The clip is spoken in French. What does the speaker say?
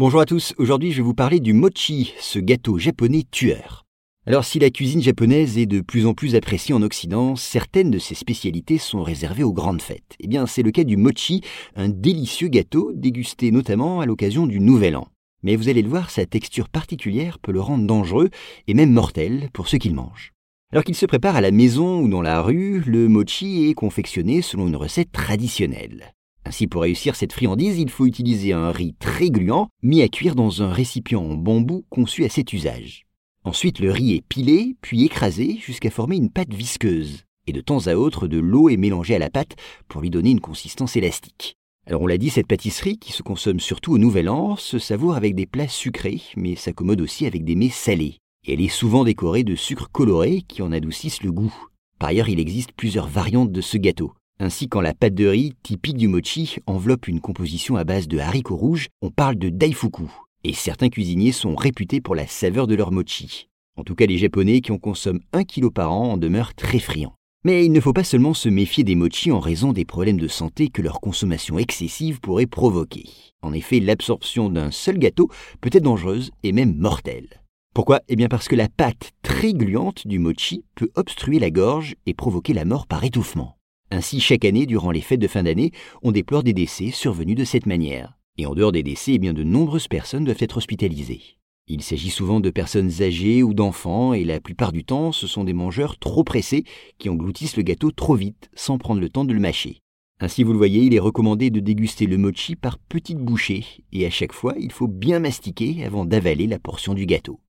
Bonjour à tous, aujourd'hui je vais vous parler du mochi, ce gâteau japonais tueur. Alors si la cuisine japonaise est de plus en plus appréciée en Occident, certaines de ses spécialités sont réservées aux grandes fêtes. Eh bien c'est le cas du mochi, un délicieux gâteau dégusté notamment à l'occasion du Nouvel An. Mais vous allez le voir, sa texture particulière peut le rendre dangereux et même mortel pour ceux qui le mangent. Alors qu'il se prépare à la maison ou dans la rue, le mochi est confectionné selon une recette traditionnelle. Ainsi, pour réussir cette friandise, il faut utiliser un riz très gluant, mis à cuire dans un récipient en bambou conçu à cet usage. Ensuite, le riz est pilé, puis écrasé jusqu'à former une pâte visqueuse. Et de temps à autre, de l'eau est mélangée à la pâte pour lui donner une consistance élastique. Alors on l'a dit, cette pâtisserie, qui se consomme surtout au Nouvel An, se savoure avec des plats sucrés, mais s'accommode aussi avec des mets salés. Et elle est souvent décorée de sucres colorés qui en adoucissent le goût. Par ailleurs, il existe plusieurs variantes de ce gâteau. Ainsi, quand la pâte de riz, typique du mochi, enveloppe une composition à base de haricots rouges, on parle de daifuku. Et certains cuisiniers sont réputés pour la saveur de leur mochi. En tout cas, les Japonais qui en consomment un kilo par an en demeurent très friands. Mais il ne faut pas seulement se méfier des mochi en raison des problèmes de santé que leur consommation excessive pourrait provoquer. En effet, l'absorption d'un seul gâteau peut être dangereuse et même mortelle. Pourquoi? Eh bien parce que la pâte très gluante du mochi peut obstruer la gorge et provoquer la mort par étouffement. Ainsi, chaque année, durant les fêtes de fin d'année, on déplore des décès survenus de cette manière. Et en dehors des décès, eh bien, de nombreuses personnes doivent être hospitalisées. Il s'agit souvent de personnes âgées ou d'enfants, et la plupart du temps, ce sont des mangeurs trop pressés qui engloutissent le gâteau trop vite, sans prendre le temps de le mâcher. Ainsi, vous le voyez, il est recommandé de déguster le mochi par petites bouchées, et à chaque fois, il faut bien mastiquer avant d'avaler la portion du gâteau.